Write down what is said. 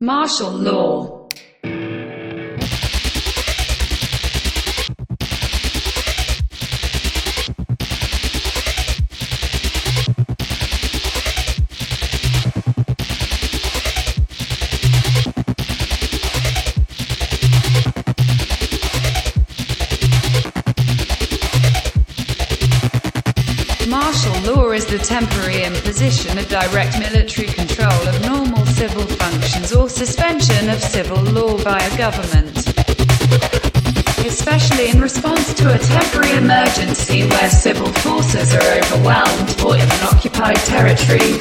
Martial law Martial law is the temporary imposition of direct military control of normal civil functions or suspension of civil law by a government. Especially in response to a temporary emergency where civil forces are overwhelmed or in an occupied territory.